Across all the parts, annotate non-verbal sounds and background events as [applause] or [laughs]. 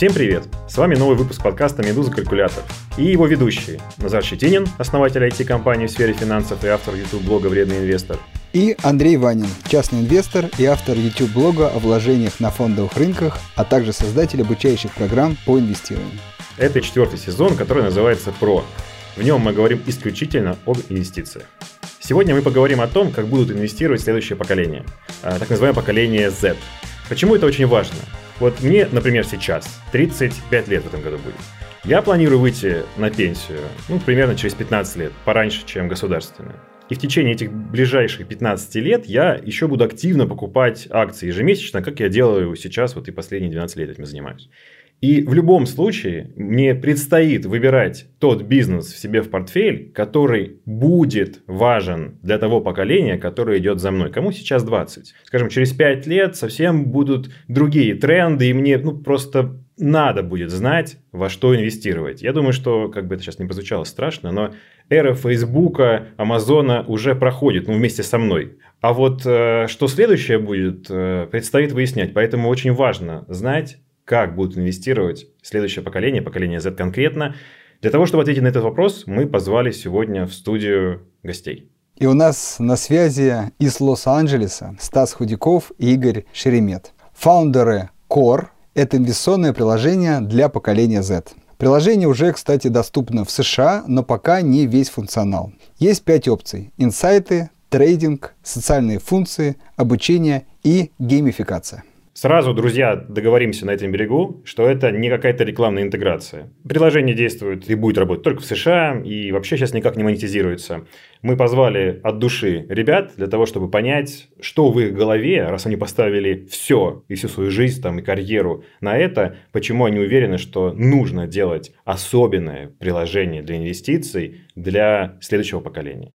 Всем привет! С вами новый выпуск подкаста «Медуза Калькулятор» и его ведущие Назар Щетинин, основатель IT-компании в сфере финансов и автор YouTube-блога «Вредный инвестор». И Андрей Ванин, частный инвестор и автор YouTube-блога о вложениях на фондовых рынках, а также создатель обучающих программ по инвестированию. Это четвертый сезон, который называется «Про». В нем мы говорим исключительно об инвестициях. Сегодня мы поговорим о том, как будут инвестировать следующее поколение, а, так называемое поколение Z. Почему это очень важно? Вот мне, например, сейчас 35 лет в этом году будет. Я планирую выйти на пенсию, ну, примерно через 15 лет, пораньше, чем государственная. И в течение этих ближайших 15 лет я еще буду активно покупать акции ежемесячно, как я делаю сейчас, вот и последние 12 лет этим занимаюсь. И в любом случае мне предстоит выбирать тот бизнес в себе в портфель, который будет важен для того поколения, которое идет за мной. Кому сейчас 20? Скажем, через 5 лет совсем будут другие тренды, и мне ну, просто надо будет знать, во что инвестировать. Я думаю, что, как бы это сейчас не прозвучало страшно, но эра Фейсбука, Амазона уже проходит, ну, вместе со мной. А вот э, что следующее будет, э, предстоит выяснять. Поэтому очень важно знать, как будут инвестировать следующее поколение, поколение Z конкретно. Для того, чтобы ответить на этот вопрос, мы позвали сегодня в студию гостей. И у нас на связи из Лос-Анджелеса Стас Худяков и Игорь Шеремет. Фаундеры Core – это инвестиционное приложение для поколения Z. Приложение уже, кстати, доступно в США, но пока не весь функционал. Есть пять опций – инсайты, трейдинг, социальные функции, обучение и геймификация. Сразу, друзья, договоримся на этом берегу, что это не какая-то рекламная интеграция. Приложение действует и будет работать только в США, и вообще сейчас никак не монетизируется. Мы позвали от души ребят для того, чтобы понять, что в их голове, раз они поставили все, и всю свою жизнь там, и карьеру на это, почему они уверены, что нужно делать особенное приложение для инвестиций для следующего поколения.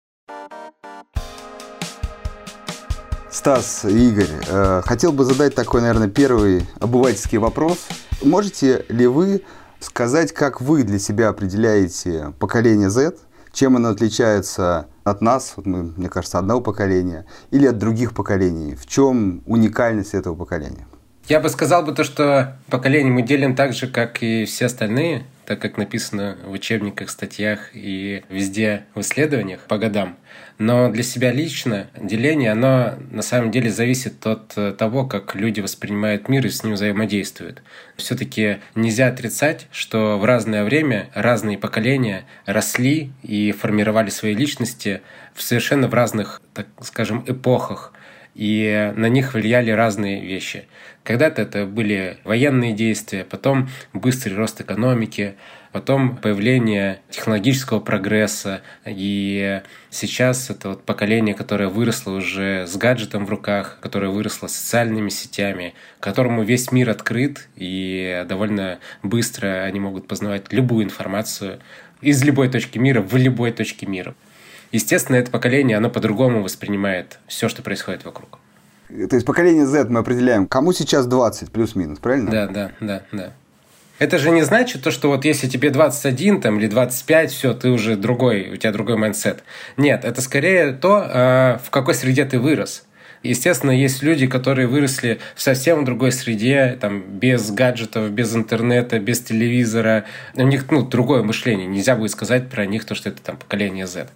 Стас Игорь, э, хотел бы задать такой, наверное, первый обывательский вопрос. Можете ли вы сказать, как вы для себя определяете поколение Z, чем оно отличается от нас, вот мы, мне кажется, одного поколения, или от других поколений? В чем уникальность этого поколения? Я бы сказал бы то, что поколение мы делим так же, как и все остальные, так как написано в учебниках, статьях и везде в исследованиях по годам. Но для себя лично деление, оно на самом деле зависит от э, того, как люди воспринимают мир и с ним взаимодействуют. Все-таки нельзя отрицать, что в разное время разные поколения росли и формировали свои личности в совершенно в разных, так скажем, эпохах и на них влияли разные вещи. Когда-то это были военные действия, потом быстрый рост экономики, потом появление технологического прогресса, и сейчас это вот поколение, которое выросло уже с гаджетом в руках, которое выросло социальными сетями, которому весь мир открыт, и довольно быстро они могут познавать любую информацию из любой точки мира в любой точке мира. Естественно, это поколение, оно по-другому воспринимает все, что происходит вокруг. То есть поколение Z мы определяем, кому сейчас 20 плюс-минус, правильно? Да, да, да, да. Это же не значит то, что вот если тебе 21 там, или 25, все, ты уже другой, у тебя другой mindset. Нет, это скорее то, а, в какой среде ты вырос. Естественно, есть люди, которые выросли в совсем другой среде, там, без гаджетов, без интернета, без телевизора. У них ну, другое мышление. Нельзя будет сказать про них то, что это там поколение Z.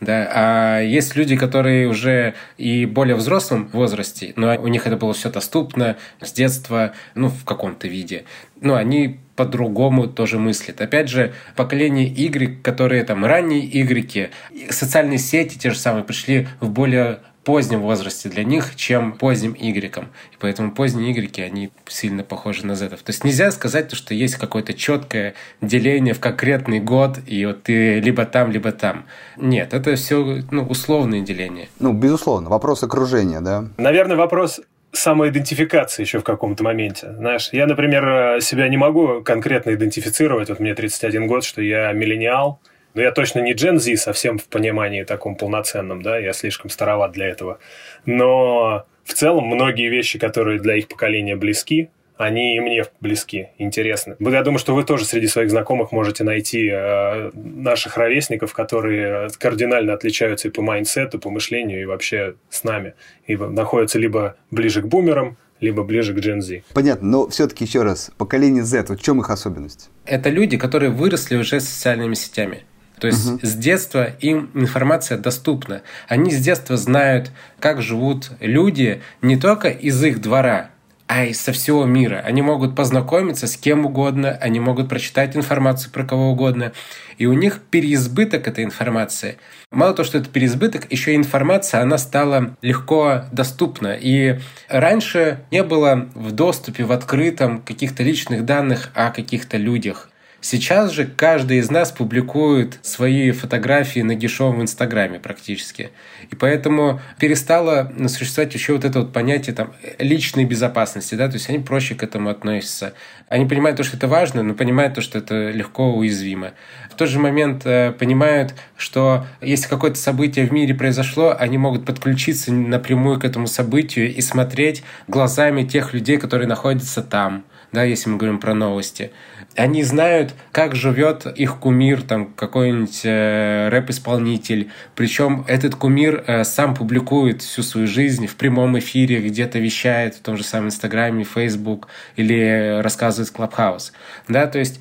Да, а есть люди, которые уже и более взрослом возрасте, но у них это было все доступно с детства, ну, в каком-то виде. Ну, они по-другому тоже мыслят. Опять же, поколение Y, которые там ранние Y, социальные сети те же самые пришли в более позднем возрасте для них, чем поздним Y. И поэтому поздние Y, они сильно похожи на Z. То есть нельзя сказать, что есть какое-то четкое деление в конкретный год, и вот ты либо там, либо там. Нет, это все ну, условные деления. Ну, безусловно, вопрос окружения, да? Наверное, вопрос самоидентификации еще в каком-то моменте. Знаешь, я, например, себя не могу конкретно идентифицировать, вот мне 31 год, что я миллениал, но я точно не Gen Z совсем в понимании таком полноценном, да, я слишком староват для этого. Но в целом многие вещи, которые для их поколения близки, они и мне близки, интересны. Я думаю, что вы тоже среди своих знакомых можете найти э, наших ровесников, которые кардинально отличаются и по mindset у, по мышлению, и вообще с нами. И находятся либо ближе к бумерам, либо ближе к Gen Z. Понятно, но все-таки еще раз, поколение Z, вот в чем их особенность? Это люди, которые выросли уже с социальными сетями. То есть угу. с детства им информация доступна. Они с детства знают, как живут люди не только из их двора, а и со всего мира. Они могут познакомиться с кем угодно, они могут прочитать информацию про кого угодно. И у них переизбыток этой информации. Мало того, что это переизбыток, еще и информация, она стала легко доступна. И раньше не было в доступе, в открытом каких-то личных данных о каких-то людях. Сейчас же каждый из нас публикует свои фотографии на в Инстаграме практически. И поэтому перестало существовать еще вот это вот понятие там, личной безопасности. Да? То есть они проще к этому относятся. Они понимают то, что это важно, но понимают то, что это легко уязвимо. В тот же момент э, понимают, что если какое-то событие в мире произошло, они могут подключиться напрямую к этому событию и смотреть глазами тех людей, которые находятся там да, если мы говорим про новости. Они знают, как живет их кумир, там какой-нибудь э, рэп-исполнитель. Причем этот кумир э, сам публикует всю свою жизнь в прямом эфире, где-то вещает в том же самом Инстаграме, Фейсбук или рассказывает Клабхаус. Да, то есть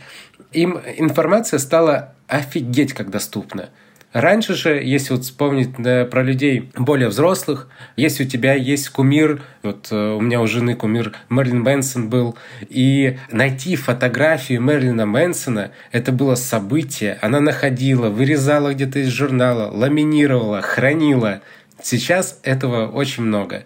им информация стала офигеть как доступна. Раньше же, если вот вспомнить да, про людей более взрослых, если у тебя есть кумир, вот э, у меня у жены кумир Мерлин Мэнсон был, и найти фотографию Мерлина Мэнсона, это было событие. Она находила, вырезала где-то из журнала, ламинировала, хранила. Сейчас этого очень много.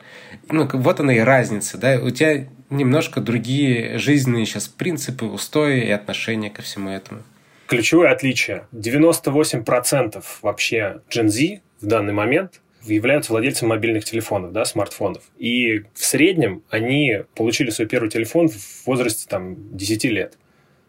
Ну, вот она и разница, да, у тебя немножко другие жизненные сейчас принципы, устои и отношения ко всему этому. Ключевое отличие. 98% вообще Gen Z в данный момент являются владельцами мобильных телефонов, да, смартфонов. И в среднем они получили свой первый телефон в возрасте там, 10 лет.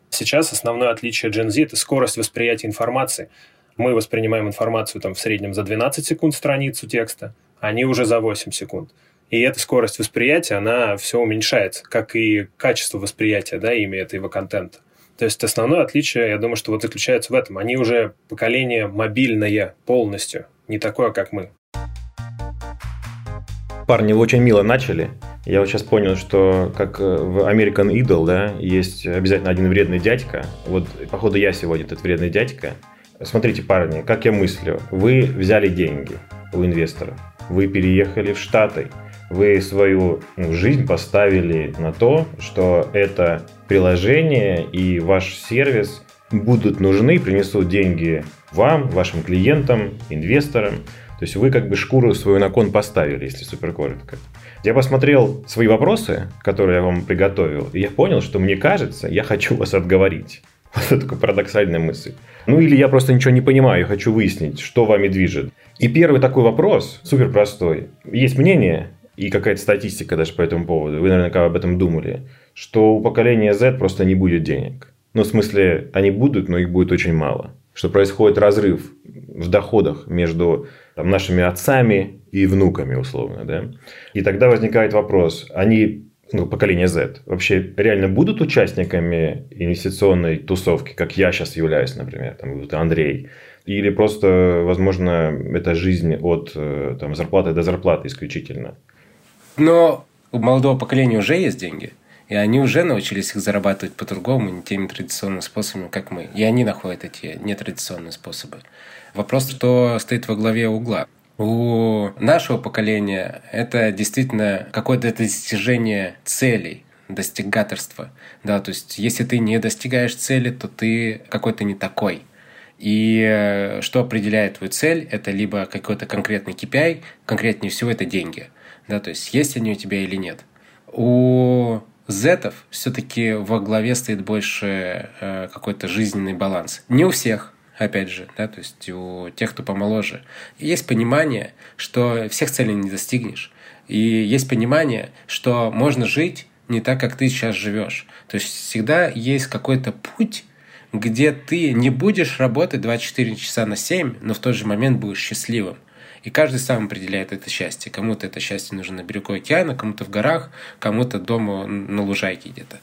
Сейчас основное отличие Gen Z – это скорость восприятия информации. Мы воспринимаем информацию там, в среднем за 12 секунд страницу текста, а они уже за 8 секунд. И эта скорость восприятия, она все уменьшается, как и качество восприятия да, ими этого контента. То есть основное отличие, я думаю, что вот заключается в этом. Они уже поколение мобильное полностью, не такое, как мы. Парни, вы очень мило начали. Я вот сейчас понял, что как э, в American Idol, да, есть обязательно один вредный дядька. Вот, походу, я сегодня этот вредный дядька. Смотрите, парни, как я мыслю. Вы взяли деньги у инвестора. Вы переехали в Штаты вы свою ну, жизнь поставили на то, что это приложение и ваш сервис будут нужны, принесут деньги вам, вашим клиентам, инвесторам. То есть вы как бы шкуру свою на кон поставили, если супер коротко. Я посмотрел свои вопросы, которые я вам приготовил, и я понял, что мне кажется, я хочу вас отговорить. [laughs] Вот это такая парадоксальная мысль. Ну или я просто ничего не понимаю, я хочу выяснить, что вами движет. И первый такой вопрос, супер простой. Есть мнение, и какая-то статистика даже по этому поводу, вы наверняка об этом думали, что у поколения Z просто не будет денег. Ну, в смысле, они будут, но их будет очень мало. Что происходит разрыв в доходах между там, нашими отцами и внуками, условно. Да? И тогда возникает вопрос, они, ну, поколение Z, вообще реально будут участниками инвестиционной тусовки, как я сейчас являюсь, например, там, Андрей, или просто, возможно, это жизнь от э, там, зарплаты до зарплаты исключительно. Но у молодого поколения уже есть деньги. И они уже научились их зарабатывать по-другому, не теми традиционными способами, как мы. И они находят эти нетрадиционные способы. Вопрос, что стоит во главе угла. У нашего поколения это действительно какое-то достижение целей, достигаторство. Да, то есть, если ты не достигаешь цели, то ты какой-то не такой. И э, что определяет твою цель, это либо какой-то конкретный KPI, конкретнее всего это деньги – да, то есть есть они у тебя или нет. У зетов все-таки во главе стоит больше э, какой-то жизненный баланс. Не у всех, опять же, да, то есть у тех, кто помоложе. Есть понимание, что всех целей не достигнешь. И есть понимание, что можно жить не так, как ты сейчас живешь. То есть всегда есть какой-то путь, где ты не будешь работать 24 часа на 7, но в тот же момент будешь счастливым. И каждый сам определяет это счастье. Кому-то это счастье нужно на берегу океана, кому-то в горах, кому-то дома на лужайке где-то.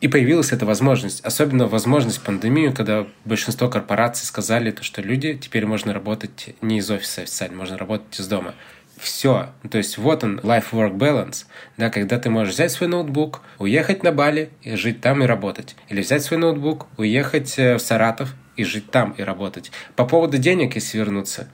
И появилась эта возможность. Особенно возможность пандемию, когда большинство корпораций сказали, то, что люди теперь можно работать не из офиса официально, можно работать из дома. все. То есть вот он, life-work balance, да, когда ты можешь взять свой ноутбук, уехать на Бали и жить там и работать. Или взять свой ноутбук, уехать э, в Саратов и жить там и работать. По поводу денег, если вернуться,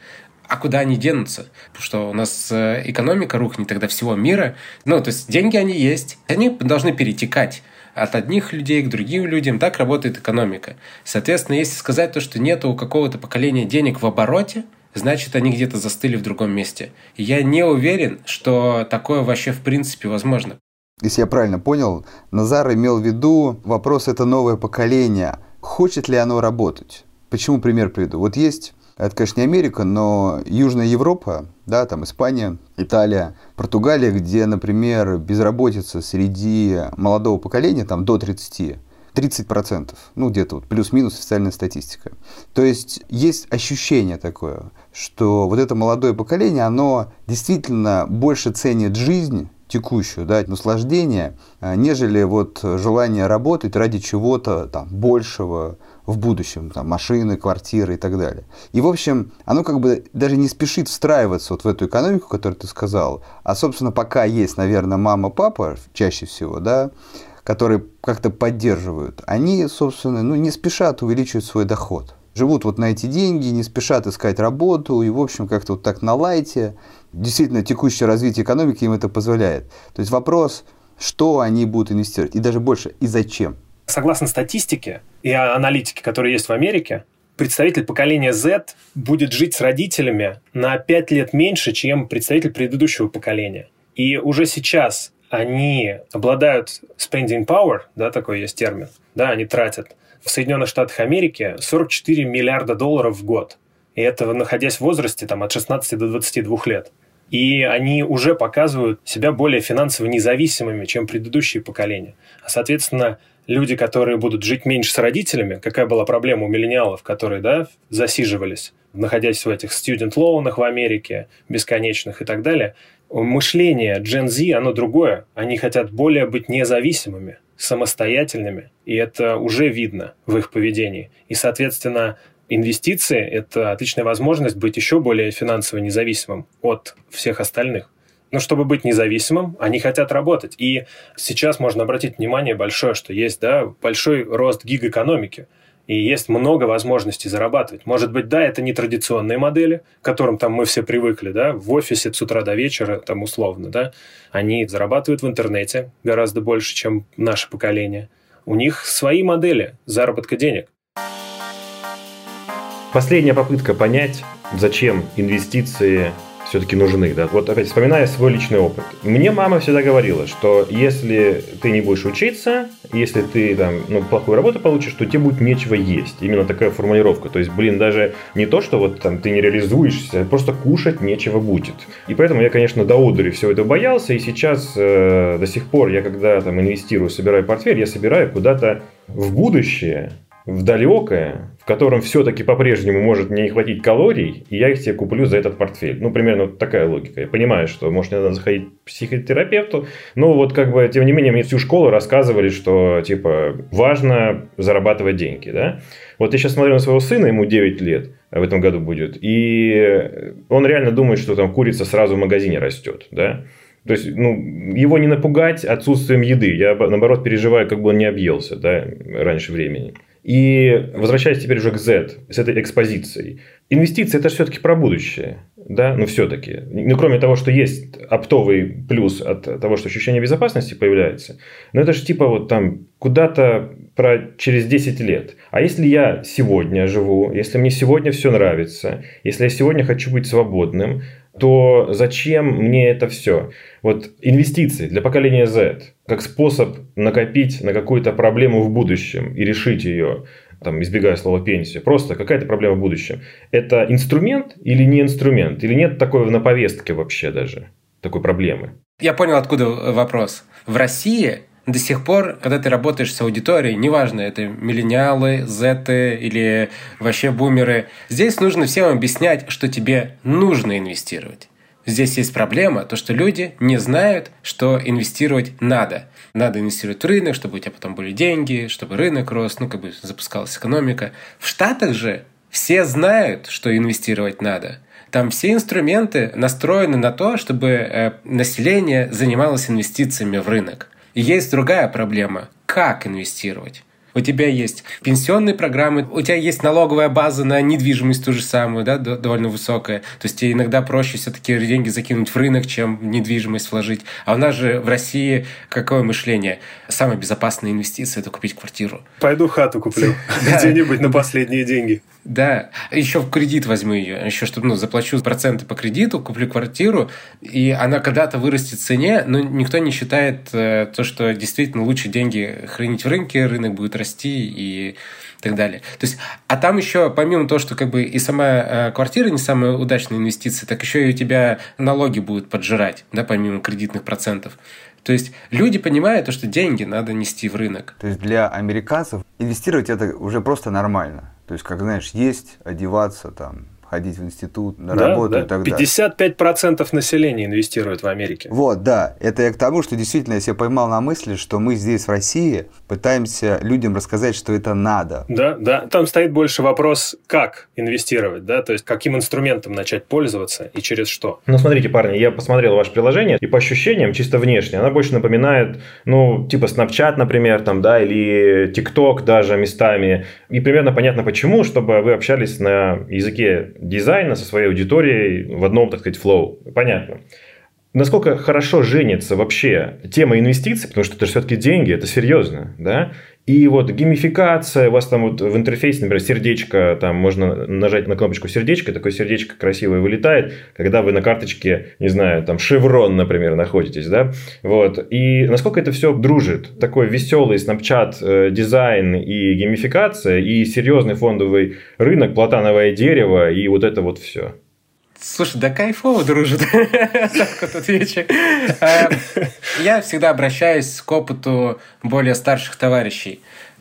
а куда они денутся? Потому что у нас э, экономика рухнет тогда всего мира. Ну, то есть деньги они есть, они должны перетекать от одних людей к другим людям. Так работает экономика. Соответственно, если сказать то, что нет у какого-то поколения денег в обороте, значит, они где-то застыли в другом месте. Я не уверен, что такое вообще в принципе возможно. Если я правильно понял, Назар имел в виду вопрос это новое поколение. Хочет ли оно работать? Почему пример приведу? Вот есть это, конечно, не Америка, но Южная Европа, да, там Испания, Италия, Португалия, где, например, безработица среди молодого поколения там до 30, 30%, ну где-то вот плюс-минус официальная статистика. То есть есть ощущение такое, что вот это молодое поколение, оно действительно больше ценит жизнь текущую, да, наслаждение, а, нежели вот желание работать ради чего-то там большего, в будущем, там, машины, квартиры и так далее. И, в общем, оно как бы даже не спешит встраиваться вот в эту экономику, которую ты сказал, а, собственно, пока есть, наверное, мама, папа, чаще всего, да, которые как-то поддерживают, они, собственно, ну, не спешат увеличивать свой доход. Живут вот на эти деньги, не спешат искать работу, и, в общем, как-то вот так на лайте. Действительно, текущее развитие экономики им это позволяет. То есть вопрос, что они будут инвестировать, и даже больше, и зачем. Согласно статистике и аналитике, которая есть в Америке, представитель поколения Z будет жить с родителями на 5 лет меньше, чем представитель предыдущего поколения. И уже сейчас они обладают spending power, да, такой есть термин, да, они тратят в Соединенных Штатах Америки 44 миллиарда долларов в год. И это находясь в возрасте там, от 16 до 22 лет. И они уже показывают себя более финансово независимыми, чем предыдущие поколения. А, соответственно, люди, которые будут жить меньше с родителями, какая была проблема у миллениалов, которые да, засиживались, находясь в этих студент-лоунах в Америке, бесконечных и так далее, мышление Gen Z, оно другое. Они хотят более быть независимыми, самостоятельными, и это уже видно в их поведении. И, соответственно, инвестиции – это отличная возможность быть еще более финансово независимым от всех остальных. Но чтобы быть независимым, они хотят работать. И сейчас можно обратить внимание большое, что есть да, большой рост гиг-экономики. И есть много возможностей зарабатывать. Может быть, да, это не традиционные модели, к которым там мы все привыкли, да, в офисе с утра до вечера, там условно, да. Они зарабатывают в интернете гораздо больше, чем наше поколение. У них свои модели заработка денег. Последняя попытка понять, зачем инвестиции все-таки нужны. Да? Вот опять вспоминая свой личный опыт. Мне мама всегда говорила, что если ты не будешь учиться, если ты там, ну, плохую работу получишь, то тебе будет нечего есть. Именно такая формулировка. То есть, блин, даже не то, что вот там ты не реализуешься, просто кушать нечего будет. И поэтому я, конечно, до одури все это боялся. И сейчас э, до сих пор я, когда там инвестирую, собираю портфель, я собираю куда-то в будущее, в далекое, в котором все-таки по-прежнему может не хватить калорий, и я их себе куплю за этот портфель. Ну, примерно вот такая логика. Я понимаю, что, может, мне надо заходить к психотерапевту, но вот как бы, тем не менее, мне всю школу рассказывали, что, типа, важно зарабатывать деньги, да. Вот я сейчас смотрю на своего сына, ему 9 лет, в этом году будет, и он реально думает, что там курица сразу в магазине растет, да. То есть, ну, его не напугать отсутствием еды. Я, наоборот, переживаю, как бы он не объелся, да, раньше времени. И возвращаясь теперь уже к Z, с этой экспозицией. Инвестиции – это все-таки про будущее. Да, но все-таки. Ну, кроме того, что есть оптовый плюс от того, что ощущение безопасности появляется, но это же типа вот там куда-то про через 10 лет. А если я сегодня живу, если мне сегодня все нравится, если я сегодня хочу быть свободным, то зачем мне это все? Вот инвестиции для поколения Z как способ накопить на какую-то проблему в будущем и решить ее, там, избегая слова пенсия, просто какая-то проблема в будущем. Это инструмент или не инструмент? Или нет такой на повестке вообще даже такой проблемы? Я понял, откуда вопрос. В России до сих пор, когда ты работаешь с аудиторией, неважно, это миллениалы, зеты или вообще бумеры, здесь нужно всем объяснять, что тебе нужно инвестировать. Здесь есть проблема, то что люди не знают, что инвестировать надо. Надо инвестировать в рынок, чтобы у тебя потом были деньги, чтобы рынок рос, ну как бы запускалась экономика. В Штатах же все знают, что инвестировать надо. Там все инструменты настроены на то, чтобы э, население занималось инвестициями в рынок. И есть другая проблема. Как инвестировать? У тебя есть пенсионные программы, у тебя есть налоговая база на недвижимость ту же самую, да, довольно высокая. То есть тебе иногда проще все-таки деньги закинуть в рынок, чем в недвижимость вложить. А у нас же в России какое мышление? Самая безопасная инвестиция – это купить квартиру. Пойду хату куплю [laughs] где-нибудь на последние деньги. Да, еще в кредит возьму ее, еще чтобы ну, заплачу проценты по кредиту, куплю квартиру, и она когда-то вырастет в цене, но никто не считает э, то, что действительно лучше деньги хранить в рынке, рынок будет расти и так далее. То есть, а там еще, помимо того, что как бы и сама э, квартира не самая удачная инвестиция, так еще и у тебя налоги будут поджирать, да, помимо кредитных процентов. То есть люди понимают, что деньги надо нести в рынок. То есть для американцев инвестировать это уже просто нормально. То есть, как знаешь, есть, одеваться там, ходить в институт, на да, работу да. и так 55% далее. 55% населения инвестирует в Америке. Вот, да. Это я к тому, что действительно я себя поймал на мысли, что мы здесь, в России, пытаемся людям рассказать, что это надо. Да, да. Там стоит больше вопрос, как инвестировать, да, то есть каким инструментом начать пользоваться и через что. Ну, смотрите, парни, я посмотрел ваше приложение, и по ощущениям, чисто внешне, она больше напоминает, ну, типа Snapchat, например, там, да, или TikTok даже местами. И примерно понятно почему, чтобы вы общались на языке дизайна со своей аудиторией в одном, так сказать, флоу. Понятно. Насколько хорошо женится вообще тема инвестиций, потому что это все-таки деньги, это серьезно, да? И вот геймификация, у вас там вот в интерфейсе, например, сердечко, там можно нажать на кнопочку сердечко, такое сердечко красивое вылетает, когда вы на карточке, не знаю, там шеврон, например, находитесь, да, вот. И насколько это все дружит, такой веселый Snapchat э, дизайн и геймификация, и серьезный фондовый рынок, платановое дерево, и вот это вот все. Слушай, да кайфово дружит. [laughs] отвечу. А, я всегда обращаюсь к опыту более старших товарищей.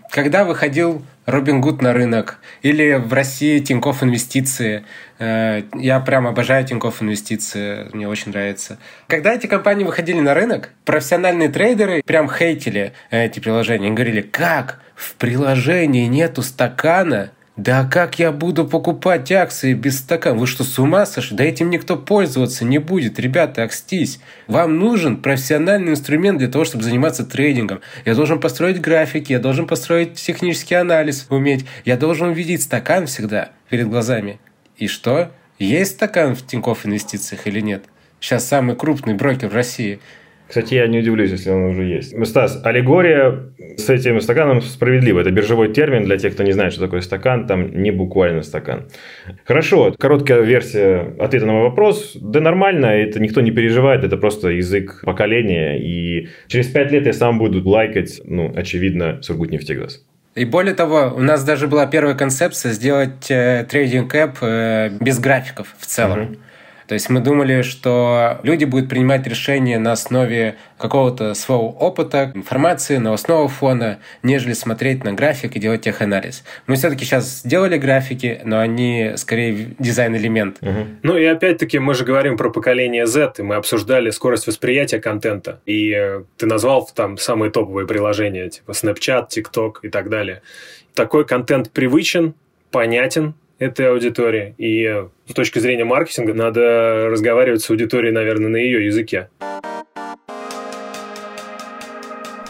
Когда выходил Робин Гуд на рынок или в России Тинькофф Инвестиции, э, я прям обожаю Тинькофф Инвестиции, мне очень нравится. Когда эти компании выходили на рынок, профессиональные трейдеры прям хейтили эти приложения. Они говорили, как в приложении нету стакана, да как я буду покупать акции без стакана? Вы что, с ума сошли? Да этим никто пользоваться не будет. Ребята, окстись. Вам нужен профессиональный инструмент для того, чтобы заниматься трейдингом. Я должен построить графики, я должен построить технический анализ, уметь. Я должен видеть стакан всегда перед глазами. И что? Есть стакан в Тинькофф инвестициях или нет? Сейчас самый крупный брокер в России – кстати, я не удивлюсь, если он уже есть. Стас, аллегория с этим стаканом справедлива. Это биржевой термин для тех, кто не знает, что такое стакан. Там не буквально стакан. Хорошо, короткая версия ответа на мой вопрос. Да нормально, это никто не переживает. Это просто язык поколения. И через пять лет я сам буду лайкать, ну, очевидно, Сургутнефтегаз. И более того, у нас даже была первая концепция сделать э, трейдинг эп э, без графиков в целом. Uh-huh. То есть мы думали, что люди будут принимать решения на основе какого-то своего опыта, информации, новостного фона, нежели смотреть на график и делать теханализ. Мы все-таки сейчас сделали графики, но они скорее дизайн-элемент. Угу. Ну и опять-таки мы же говорим про поколение Z, и мы обсуждали скорость восприятия контента. И э, ты назвал там самые топовые приложения, типа Snapchat, TikTok и так далее. Такой контент привычен, понятен, этой аудитории. И э, с точки зрения маркетинга надо разговаривать с аудиторией, наверное, на ее языке.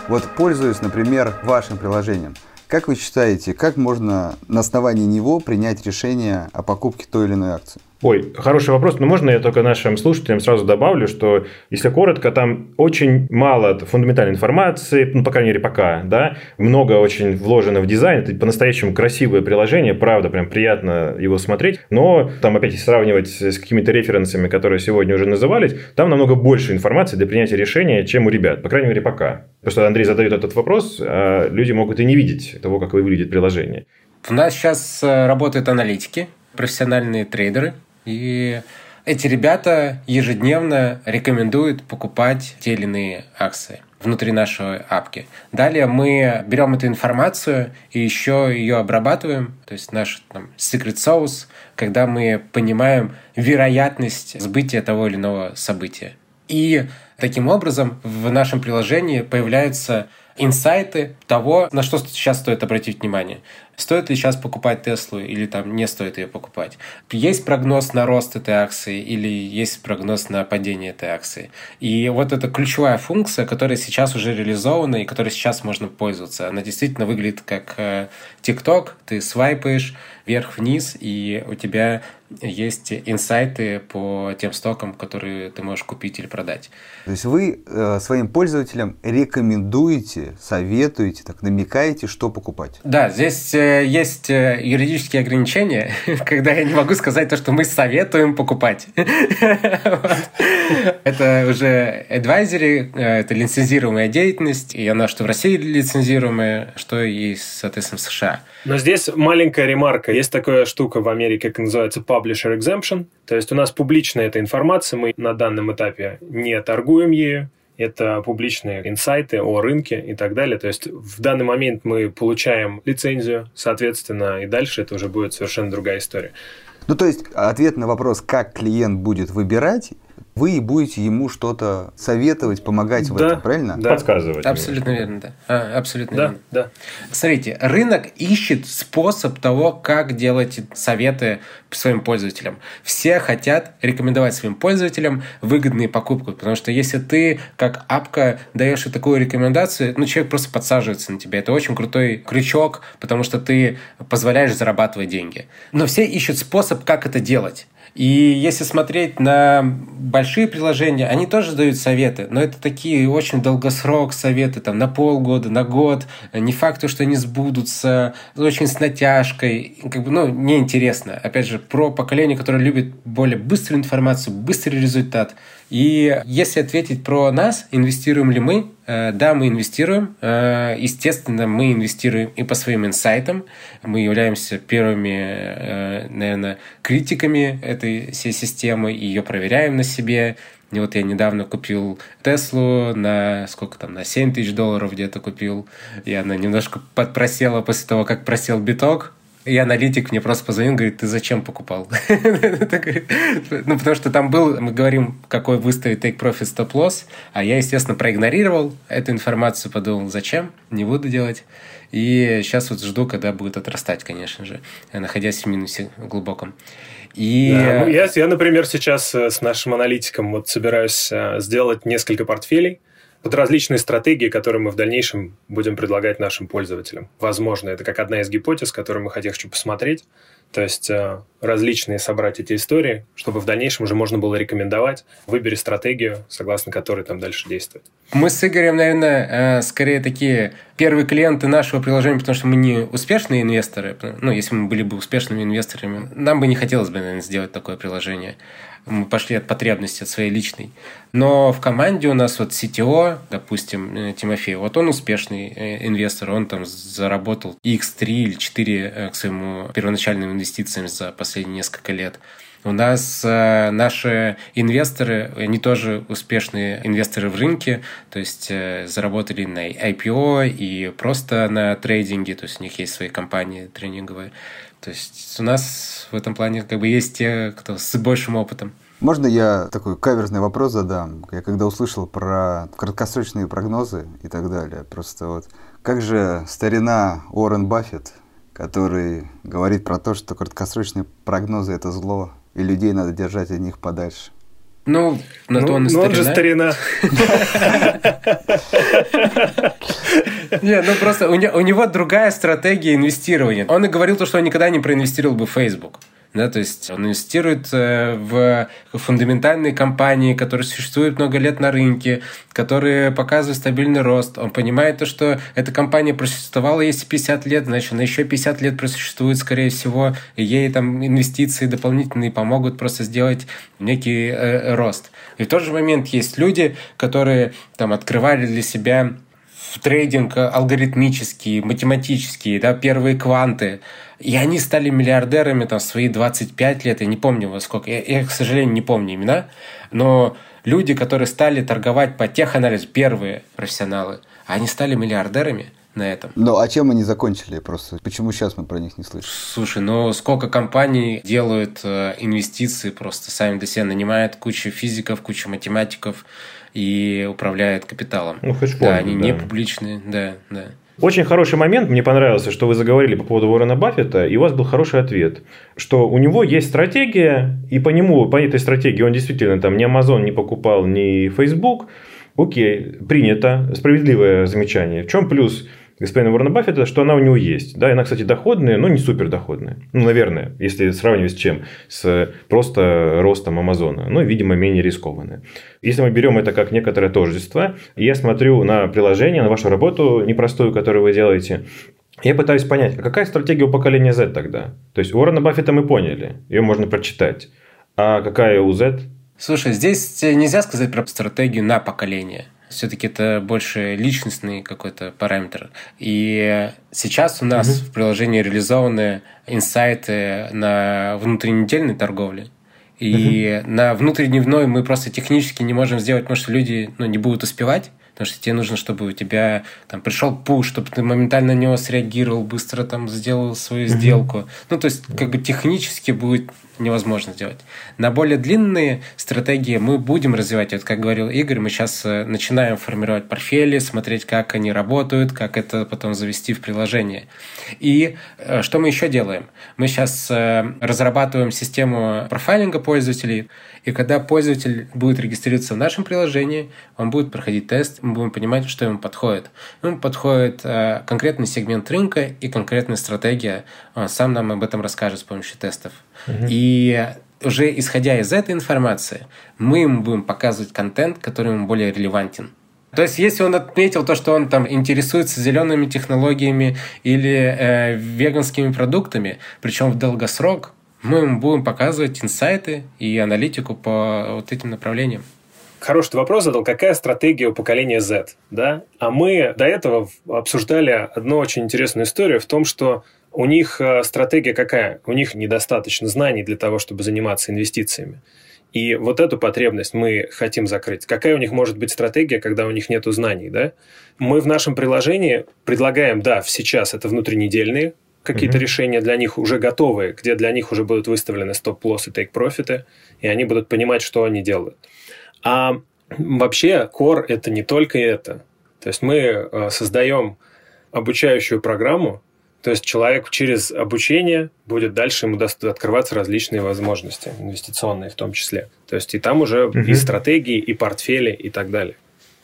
Вот пользуясь, например, вашим приложением, как вы считаете, как можно на основании него принять решение о покупке той или иной акции? Ой, хороший вопрос, но можно я только нашим слушателям сразу добавлю, что, если коротко, там очень мало фундаментальной информации, ну, по крайней мере, пока, да, много очень вложено в дизайн, это по-настоящему красивое приложение, правда, прям приятно его смотреть, но там, опять, сравнивать с какими-то референсами, которые сегодня уже назывались, там намного больше информации для принятия решения, чем у ребят, по крайней мере, пока. Просто Андрей задает этот вопрос, а люди могут и не видеть того, как выглядит приложение. У нас сейчас э, работают аналитики, профессиональные трейдеры, и эти ребята ежедневно рекомендуют покупать те или иные акции внутри нашей апки. Далее мы берем эту информацию и еще ее обрабатываем, то есть наш там, secret sauce, когда мы понимаем вероятность сбытия того или иного события. И таким образом в нашем приложении появляются инсайты того, на что сейчас стоит обратить внимание. Стоит ли сейчас покупать Теслу или там не стоит ее покупать. Есть прогноз на рост этой акции или есть прогноз на падение этой акции. И вот эта ключевая функция, которая сейчас уже реализована и которой сейчас можно пользоваться, она действительно выглядит как э, TikTok, ты свайпаешь, вверх-вниз, и у тебя есть инсайты по тем стокам, которые ты можешь купить или продать. То есть вы э, своим пользователям рекомендуете, советуете, так намекаете, что покупать? Да, здесь э, есть э, юридические ограничения, [laughs] когда я не могу сказать то, что мы советуем покупать. [laughs] Это уже advisory, э, это лицензируемая деятельность, и она что в России лицензируемая, что и, соответственно, в США. Но здесь маленькая ремарка. Есть такая штука в Америке, как называется Publisher Exemption. То есть у нас публичная эта информация, мы на данном этапе не торгуем ею, это публичные инсайты о рынке и так далее. То есть в данный момент мы получаем лицензию, соответственно, и дальше это уже будет совершенно другая история. Ну, то есть ответ на вопрос, как клиент будет выбирать, вы будете ему что-то советовать, помогать в Да, этом, правильно? да. Подсказывать. Абсолютно верно, да. А, абсолютно Да, верно. да. Смотрите, рынок ищет способ того, как делать советы своим пользователям. Все хотят рекомендовать своим пользователям выгодные покупки, потому что если ты, как апка, даешь такую рекомендацию, ну, человек просто подсаживается на тебя. Это очень крутой крючок, потому что ты позволяешь зарабатывать деньги. Но все ищут способ, как это делать. И если смотреть на большие приложения, они тоже дают советы, но это такие очень долгосрок советы, там, на полгода, на год. Не факт, что они сбудутся, очень с натяжкой. Как бы, ну, неинтересно. Опять же, про поколение, которое любит более быструю информацию, быстрый результат. И если ответить про нас, инвестируем ли мы, да, мы инвестируем. Э, Естественно, мы инвестируем и по своим инсайтам. Мы являемся первыми, э, наверное, критиками этой всей системы, и ее проверяем на себе. И вот я недавно купил Теслу на сколько там, на 7 тысяч долларов где-то купил. И она немножко подпросела после того, как просел биток. И аналитик мне просто позвонил, говорит, ты зачем покупал? [laughs] Ну, потому что там был, мы говорим, какой выставить take profit stop loss, а я, естественно, проигнорировал эту информацию, подумал, зачем, не буду делать. И сейчас вот жду, когда будет отрастать, конечно же, находясь в минусе глубоком. И... Да, ну, я, я, например, сейчас э, с нашим аналитиком вот собираюсь э, сделать несколько портфелей под различные стратегии, которые мы в дальнейшем будем предлагать нашим пользователям. Возможно, это как одна из гипотез, которую мы хотим хочу посмотреть. То есть э, различные собрать эти истории, чтобы в дальнейшем уже можно было рекомендовать. Выбери стратегию, согласно которой там дальше действовать. Мы с Игорем, наверное, э, скорее такие первые клиенты нашего приложения, потому что мы не успешные инвесторы. Ну, если мы были бы успешными инвесторами, нам бы не хотелось бы, наверное, сделать такое приложение мы пошли от потребности, от своей личной. Но в команде у нас вот CTO, допустим, э, Тимофей, вот он успешный инвестор, он там заработал X3 или 4 к своему первоначальным инвестициям за последние несколько лет. У нас э, наши инвесторы, они тоже успешные инвесторы в рынке, то есть э, заработали на IPO и просто на трейдинге, то есть у них есть свои компании тренинговые. То есть у нас в этом плане как бы есть те, кто с большим опытом. Можно я такой каверзный вопрос задам? Я когда услышал про краткосрочные прогнозы и так далее, просто вот как же старина Уоррен Баффет, который говорит про то, что краткосрочные прогнозы – это зло, и людей надо держать от них подальше? Ну, на то ну, он и ну, он же старина. Не, ну просто у него другая стратегия инвестирования. Он и говорил то, что он никогда не проинвестировал бы в Facebook. Да, то есть он инвестирует э, в фундаментальные компании, которые существуют много лет на рынке, которые показывают стабильный рост. Он понимает то, что эта компания просуществовала если 50 лет, значит, она еще 50 лет просуществует, скорее всего, и ей там инвестиции дополнительные помогут просто сделать некий э, рост. И в тот же момент есть люди, которые там открывали для себя трейдинг алгоритмический, математический, да, первые кванты. И они стали миллиардерами там свои 25 лет, я не помню во сколько, я, я, к сожалению, не помню имена, но люди, которые стали торговать по теханализу, первые профессионалы, они стали миллиардерами на этом. Ну, а чем они закончили просто? Почему сейчас мы про них не слышим? Слушай, ну сколько компаний делают э, инвестиции просто сами для себя, нанимают кучу физиков, кучу математиков и управляют капиталом. Ну, хоть да, они да. не публичные, да, да. Очень хороший момент, мне понравился, что вы заговорили по поводу Уоррена Баффета, и у вас был хороший ответ, что у него есть стратегия, и по нему, по этой стратегии он действительно там ни Amazon не покупал, ни Facebook. Окей, принято, справедливое замечание. В чем плюс? Господина Уоррена Баффета, что она у него есть. Да, и она, кстати, доходная, но не супер доходная. Ну, наверное, если сравнивать с чем? С просто ростом Амазона. Ну, видимо, менее рискованная. Если мы берем это как некоторое тождество, я смотрю на приложение, на вашу работу непростую, которую вы делаете, я пытаюсь понять, а какая стратегия у поколения Z тогда? То есть, Уоррена Баффета мы поняли, ее можно прочитать. А какая у Z? Слушай, здесь нельзя сказать про стратегию на поколение все-таки это больше личностный какой-то параметр. И сейчас у нас угу. в приложении реализованы инсайты на внутреннедельной торговле. И угу. на внутридневной мы просто технически не можем сделать, потому что люди ну, не будут успевать. Потому что тебе нужно, чтобы у тебя там пришел пуш, чтобы ты моментально на него среагировал, быстро там сделал свою сделку. Ну, то есть, как бы технически будет невозможно сделать. На более длинные стратегии мы будем развивать. Вот как говорил Игорь, мы сейчас э, начинаем формировать портфели, смотреть, как они работают, как это потом завести в приложение. И э, что мы еще делаем? Мы сейчас э, разрабатываем систему профайлинга пользователей, и когда пользователь будет регистрироваться в нашем приложении, он будет проходить тест, мы будем понимать, что ему подходит. Ему подходит конкретный сегмент рынка и конкретная стратегия. Он сам нам об этом расскажет с помощью тестов. И уже исходя из этой информации, мы ему будем показывать контент, который ему более релевантен. То есть, если он отметил то, что он там интересуется зелеными технологиями или э, веганскими продуктами, причем в долгосрок, мы ему будем показывать инсайты и аналитику по вот этим направлениям. Хороший вопрос задал, какая стратегия у поколения Z, да? А мы до этого обсуждали одну очень интересную историю в том, что у них э, стратегия какая? У них недостаточно знаний для того, чтобы заниматься инвестициями. И вот эту потребность мы хотим закрыть. Какая у них может быть стратегия, когда у них нет знаний? Да? Мы в нашем приложении предлагаем, да, сейчас это внутреннедельные какие-то mm-hmm. решения для них уже готовые, где для них уже будут выставлены стоп-лоссы, тейк-профиты, и они будут понимать, что они делают. А вообще core – это не только это. То есть мы э, создаем обучающую программу, то есть человек через обучение будет дальше ему открываться различные возможности, инвестиционные в том числе. То есть и там уже угу. и стратегии, и портфели, и так далее.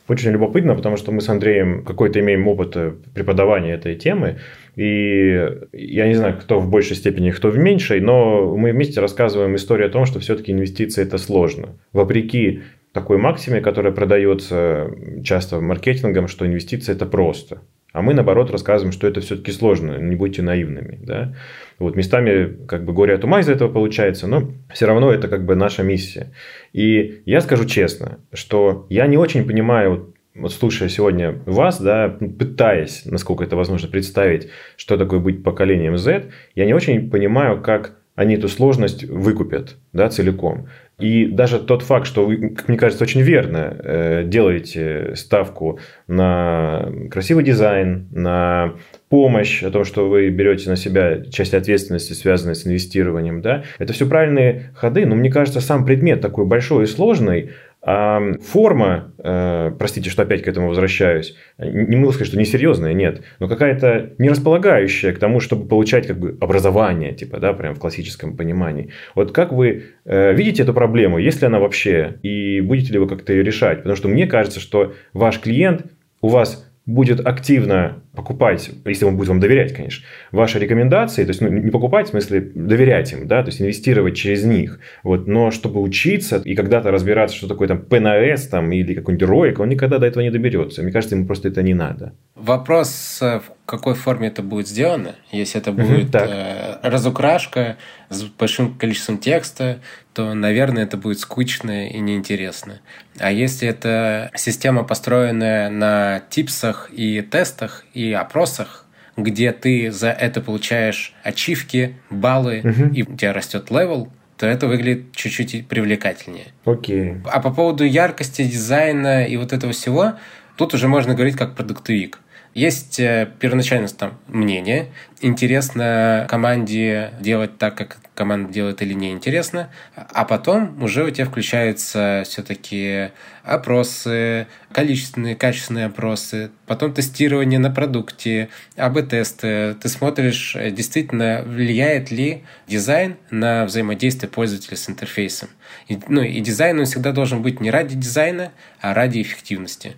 Очень любопытно, потому что мы с Андреем какой-то имеем опыт э, преподавания этой темы. И я не знаю, кто в большей степени, кто в меньшей, но мы вместе рассказываем историю о том, что все-таки инвестиции это сложно. Вопреки такой максиме, которая продается часто маркетингом, что инвестиции это просто. А мы, наоборот, рассказываем, что это все-таки сложно, не будьте наивными. Да? Вот местами как бы горе от ума из этого получается, но все равно это как бы наша миссия. И я скажу честно, что я не очень понимаю, вот слушая сегодня вас, да, пытаясь, насколько это возможно, представить, что такое быть поколением Z, я не очень понимаю, как они эту сложность выкупят да, целиком. И даже тот факт, что вы, как мне кажется, очень верно э, делаете ставку на красивый дизайн, на помощь, о том, что вы берете на себя часть ответственности, связанной с инвестированием, да, это все правильные ходы, но мне кажется, сам предмет такой большой и сложный, а форма, э, простите, что опять к этому возвращаюсь, не могу сказать, что несерьезная, нет, но какая-то не располагающая к тому, чтобы получать как бы образование, типа, да, прям в классическом понимании. Вот как вы э, видите эту проблему, есть ли она вообще, и будете ли вы как-то ее решать? Потому что мне кажется, что ваш клиент у вас будет активно покупать, если он будет вам доверять, конечно, ваши рекомендации, то есть ну, не покупать, в смысле доверять им, да, то есть инвестировать через них, вот, но чтобы учиться и когда-то разбираться, что такое там ПНС там или какой-нибудь роик, он никогда до этого не доберется. Мне кажется, ему просто это не надо. Вопрос, э, в какой форме это будет сделано. Если это будет э, разукрашка с большим количеством текста, то, наверное, это будет скучно и неинтересно. А если это система, построенная на tips ах и тестах и опросах, где ты за это получаешь ачивки, баллы, угу. и у тебя растет level, то это выглядит чуть-чуть привлекательнее. Окей. А по поводу яркости, дизайна и вот этого всего, тут уже можно говорить как продуктовик. Есть э, первоначально там мнение, интересно команде делать так, как команда делает или не интересно, а потом уже у тебя включаются все-таки опросы, количественные, качественные опросы, потом тестирование на продукте, АБ-тесты. Ты смотришь, э, действительно влияет ли дизайн на взаимодействие пользователя с интерфейсом. И, ну, и дизайн он всегда должен быть не ради дизайна, а ради эффективности.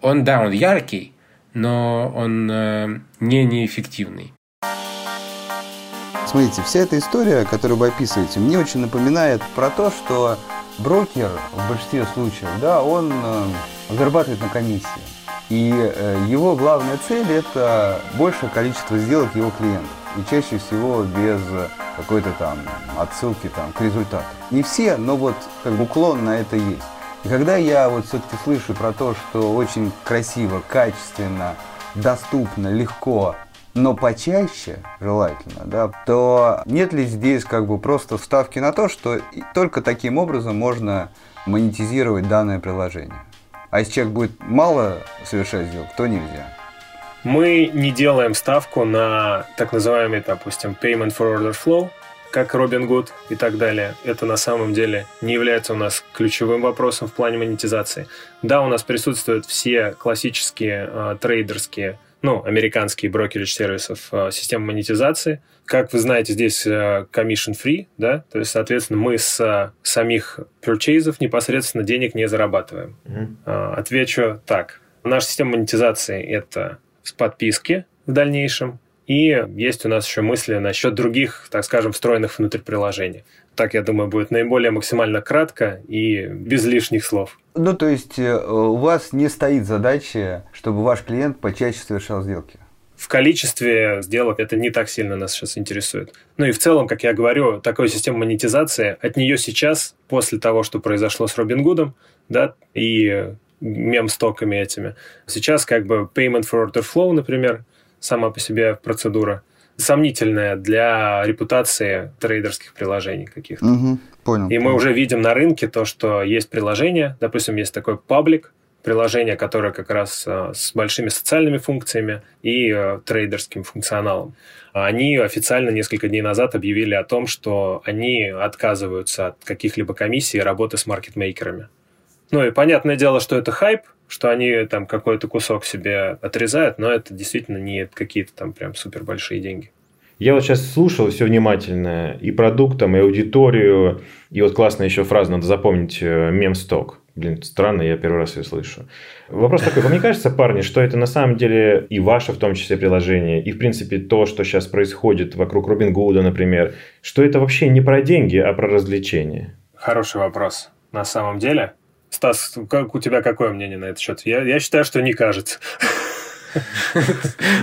Он, да, он яркий, но он э, не неэффективный. Смотрите, вся эта история, которую вы описываете, мне очень напоминает про то, что брокер в большинстве случаев, да, он э, зарабатывает на комиссии. И э, его главная цель – это большее количество сделок его клиентов. И чаще всего без какой-то там отсылки там, к результату. Не все, но вот как бы уклон на это есть. Когда я вот все-таки слышу про то, что очень красиво, качественно, доступно, легко, но почаще, желательно, да, то нет ли здесь как бы просто вставки на то, что только таким образом можно монетизировать данное приложение? А если человек будет мало совершать сделок, то нельзя. Мы не делаем ставку на так называемый, допустим, payment for order flow, как Робин Гуд и так далее. Это на самом деле не является у нас ключевым вопросом в плане монетизации. Да, у нас присутствуют все классические э, трейдерские, ну, американские брокеридж сервисов э, системы монетизации. Как вы знаете, здесь э, commission free, да, то есть, соответственно, мы с э, самих purchases непосредственно денег не зарабатываем. Mm-hmm. Э, отвечу так. Наша система монетизации – это с подписки в дальнейшем, и есть у нас еще мысли насчет других, так скажем, встроенных внутрь приложений. Так, я думаю, будет наиболее максимально кратко и без лишних слов. Ну, то есть э, у вас не стоит задача, чтобы ваш клиент почаще совершал сделки? В количестве сделок это не так сильно нас сейчас интересует. Ну и в целом, как я говорю, такой система монетизации, от нее сейчас, после того, что произошло с Робин Гудом, да, и мем-стоками этими, сейчас как бы payment for order flow, например, сама по себе процедура сомнительная для репутации трейдерских приложений каких-то. Угу, понял. И мы уже видим на рынке то, что есть приложение, допустим, есть такой паблик, приложение, которое как раз а, с большими социальными функциями и а, трейдерским функционалом. Они официально несколько дней назад объявили о том, что они отказываются от каких-либо комиссий и работы с маркетмейкерами. Ну и понятное дело, что это хайп, что они там какой-то кусок себе отрезают, но это действительно не какие-то там прям супер большие деньги. Я вот сейчас слушал все внимательно, и продуктом, и аудиторию, и вот классная еще фраза, надо запомнить, э, мемсток. Блин, странно, я первый раз ее слышу. Вопрос такой, вам не кажется, парни, что это на самом деле и ваше, в том числе, приложение, и, в принципе, то, что сейчас происходит вокруг Робин Гуда, например, что это вообще не про деньги, а про развлечения? Хороший вопрос. На самом деле, Стас, как у тебя какое мнение на этот счет? Я, я считаю, что не кажется.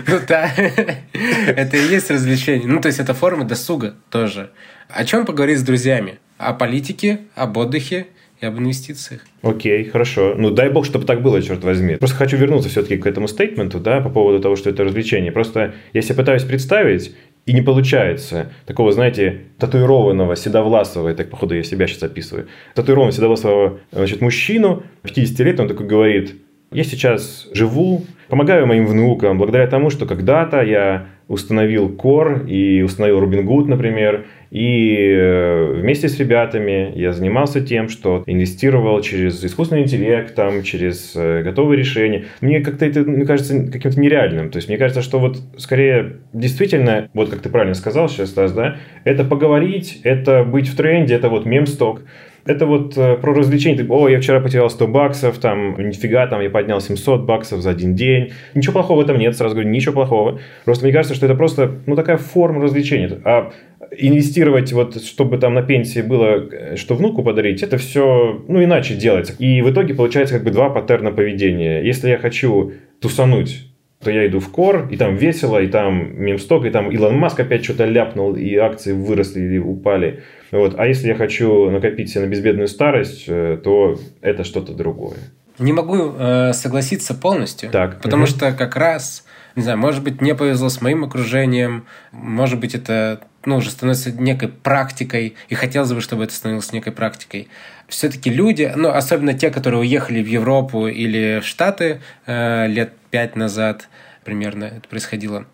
Ну да, это и есть развлечение. Ну, то есть, это форма досуга тоже. О чем поговорить с друзьями? О политике, об отдыхе и об инвестициях. Окей, хорошо. Ну, дай бог, чтобы так было, черт возьми. Просто хочу вернуться все-таки к этому стейтменту, да, по поводу того, что это развлечение. Просто я себе пытаюсь представить, и не получается. Такого, знаете, татуированного, седовласого, это, походу, я себя сейчас описываю, татуированного, седовласого, значит, мужчину, 50 лет, он такой говорит, я сейчас живу, помогаю моим внукам благодаря тому, что когда-то я установил Core и установил Robin например, и э, вместе с ребятами я занимался тем, что инвестировал через искусственный интеллект, там, через э, готовые решения. Мне как-то это, мне кажется, каким-то нереальным. То есть мне кажется, что вот скорее действительно, вот как ты правильно сказал сейчас, Стас, да, это поговорить, это быть в тренде, это вот мемсток. Это вот э, про развлечение. Ты, о, я вчера потерял 100 баксов, там, нифига, там, я поднял 700 баксов за один день. Ничего плохого в этом нет, сразу говорю, ничего плохого. Просто мне кажется, что это просто, ну, такая форма развлечения. А инвестировать, вот, чтобы там на пенсии было, э, что внуку подарить, это все, ну, иначе делается. И в итоге получается как бы два паттерна поведения. Если я хочу тусануть то я иду в Кор, и там весело, и там мемсток, и там Илон Маск опять что-то ляпнул, и акции выросли или упали. Вот. А если я хочу накопить себе на безбедную старость, э, то это что-то другое. Не могу э, согласиться полностью, так. потому угу. что как раз, не знаю, может быть, мне повезло с моим окружением, может быть, это ну, уже становится некой практикой, и хотелось бы, чтобы это становилось некой практикой. Все-таки люди, ну, особенно те, которые уехали в Европу или в Штаты э, лет пять назад, примерно это происходило,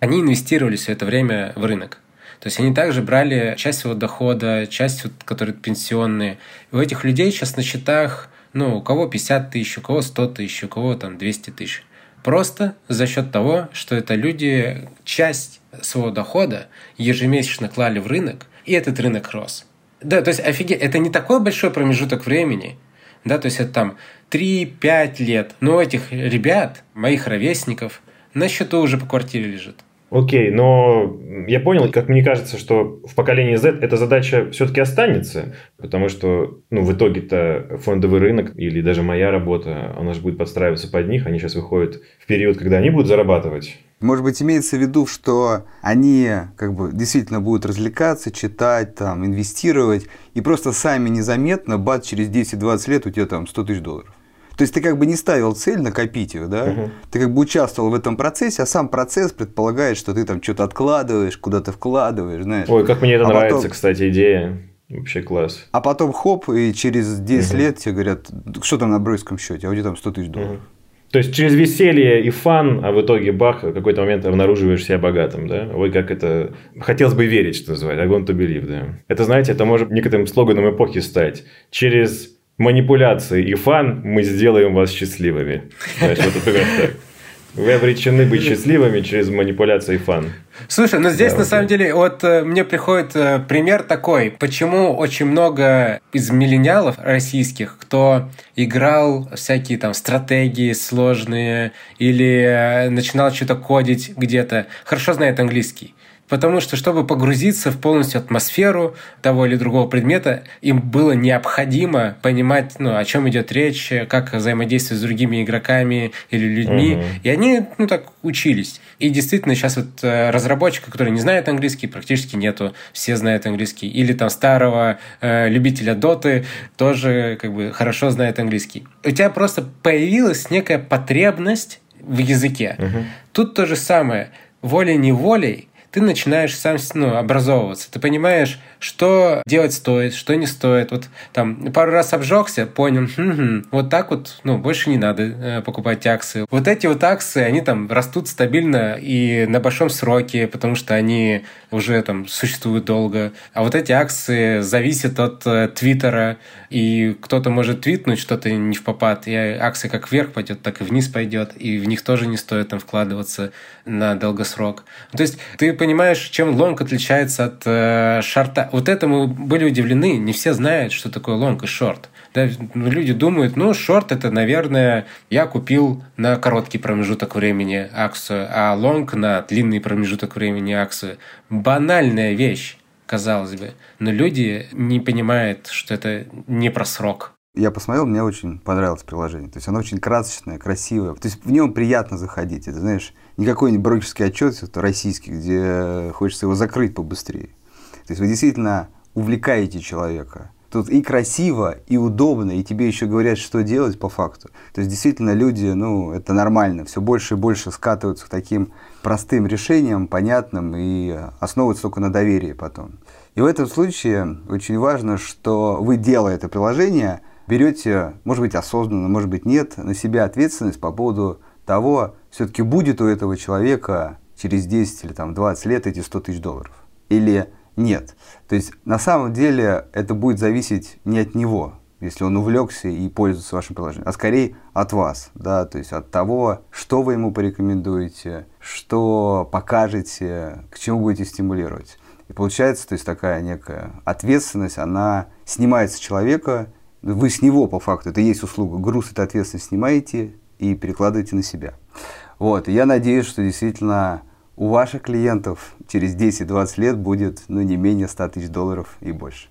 они инвестировали все это время в рынок. То есть они также брали часть своего дохода, часть, вот, которые пенсионные. И у этих людей сейчас на счетах, ну, у кого 50 тысяч, у кого 100 тысяч, у кого там 200 тысяч. Просто за счет того, что это люди часть своего дохода ежемесячно клали в рынок, и этот рынок рос. Да, то есть офигеть, это не такой большой промежуток времени, да, то есть это там 3-5 лет. Но у этих ребят, моих ровесников, на счету уже по квартире лежит. Окей, но я понял, как мне кажется, что в поколении Z эта задача все-таки останется, потому что ну, в итоге-то фондовый рынок или даже моя работа, она же будет подстраиваться под них, они сейчас выходят в период, когда они будут зарабатывать. Может быть, имеется в виду, что они как бы действительно будут развлекаться, читать, там, инвестировать, и просто сами незаметно, бат, через 10-20 лет у тебя там 100 тысяч долларов. То есть ты как бы не ставил цель накопить их, да? Угу. Ты как бы участвовал в этом процессе, а сам процесс предполагает, что ты там что-то откладываешь, куда-то вкладываешь, знаешь. Ой, как мне это а нравится, потом... кстати, идея. Вообще класс. А потом хоп, и через 10 угу. лет тебе говорят, что там на бройском счете, а у тебя там 100 тысяч долларов. Угу. То есть через веселье и фан, а в итоге бах, в какой-то момент обнаруживаешь себя богатым, да? Ой, как это... Хотелось бы верить, что называется, I want to believe, да. Это, знаете, это может некоторым слоганом эпохи стать. Через манипуляции и фан мы сделаем вас счастливыми. Знаешь, вот это так. Вы обречены быть счастливыми через манипуляции и фан. Слушай, ну здесь да, на вот самом деле вот э, мне приходит э, пример такой, почему очень много из миллениалов российских, кто играл всякие там стратегии сложные или э, начинал что-то кодить где-то, хорошо знает английский. Потому что, чтобы погрузиться в полностью атмосферу того или другого предмета, им было необходимо понимать, ну, о чем идет речь, как взаимодействовать с другими игроками или людьми. Угу. И они, ну, так учились. И действительно, сейчас вот э, разработчика, который не знает английский, практически нету. Все знают английский. Или там старого э, любителя доты тоже как бы хорошо знает английский. У тебя просто появилась некая потребность в языке. Угу. Тут то же самое. Волей-неволей ты начинаешь сам ну, образовываться. Ты понимаешь, что делать стоит, что не стоит. Вот там пару раз обжегся, понял, хм-хм, вот так вот, ну, больше не надо э, покупать акции. Вот эти вот акции, они там растут стабильно и на большом сроке, потому что они уже там существуют долго. А вот эти акции зависят от э, Твиттера, и кто-то может твитнуть что-то не в попад, и акция как вверх пойдет, так и вниз пойдет, и в них тоже не стоит там вкладываться на долгосрок. То есть ты понимаешь, чем лонг отличается от э, шорта. Вот это мы были удивлены. Не все знают, что такое лонг и шорт. Да, ну, люди думают, ну, шорт это, наверное, я купил на короткий промежуток времени акцию, а лонг на длинный промежуток времени акцию. Банальная вещь, казалось бы. Но люди не понимают, что это не про срок. Я посмотрел, мне очень понравилось приложение. То есть оно очень красочное, красивое. То есть в нем приятно заходить. Это, знаешь, не какой-нибудь брокерский отчет это российский, где хочется его закрыть побыстрее. То есть вы действительно увлекаете человека. Тут и красиво, и удобно, и тебе еще говорят, что делать по факту. То есть действительно люди, ну, это нормально, все больше и больше скатываются к таким простым решениям, понятным, и основываются только на доверии потом. И в этом случае очень важно, что вы, делая это приложение, берете, может быть, осознанно, может быть, нет, на себя ответственность по поводу того, все-таки будет у этого человека через 10 или там, 20 лет эти 100 тысяч долларов. Или нет. То есть на самом деле это будет зависеть не от него, если он увлекся и пользуется вашим приложением, а скорее от вас, да, то есть от того, что вы ему порекомендуете, что покажете, к чему будете стимулировать. И получается, то есть такая некая ответственность, она снимается с человека, вы с него по факту, это есть услуга, груз этой ответственности снимаете и перекладываете на себя. Вот, я надеюсь, что действительно у ваших клиентов через 10-20 лет будет ну, не менее 100 тысяч долларов и больше.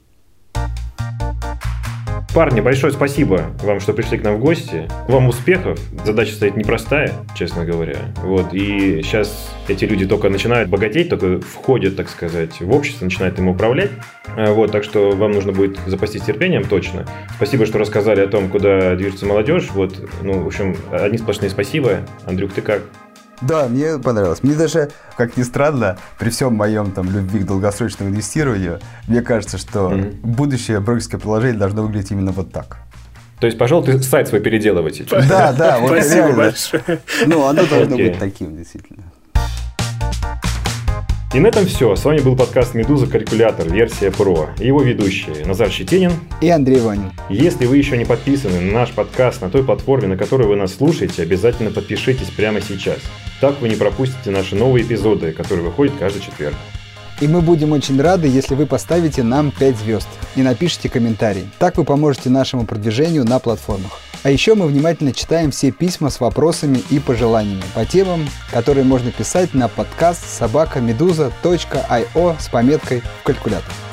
Парни, большое спасибо вам, что пришли к нам в гости. Вам успехов. Задача стоит непростая, честно говоря. Вот. И сейчас эти люди только начинают богатеть, только входят, так сказать, в общество, начинают им управлять. А, вот, так что вам нужно будет запастись терпением точно. Спасибо, что рассказали о том, куда движется молодежь. Вот, ну, в общем, одни сплошные спасибо. Андрюх, ты как? Да, мне понравилось. Мне даже, как ни странно, при всем моем там любви к долгосрочному инвестированию, мне кажется, что mm-hmm. будущее брокерское приложение должно выглядеть именно вот так. То есть, пожалуй, ты сайт свой переделывайте. Да, да, [laughs] вот Спасибо реально. большое. Ну, оно должно быть таким, действительно. И на этом все. С вами был подкаст «Медуза. Калькулятор. Версия Pro». И его ведущие Назар Щетинин. И Андрей Ванин. Если вы еще не подписаны на наш подкаст на той платформе, на которой вы нас слушаете, обязательно подпишитесь прямо сейчас. Так вы не пропустите наши новые эпизоды, которые выходят каждый четверг. И мы будем очень рады, если вы поставите нам 5 звезд и напишите комментарий. Так вы поможете нашему продвижению на платформах. А еще мы внимательно читаем все письма с вопросами и пожеланиями по темам, которые можно писать на подкаст собакамедуза.io с пометкой в калькулятор.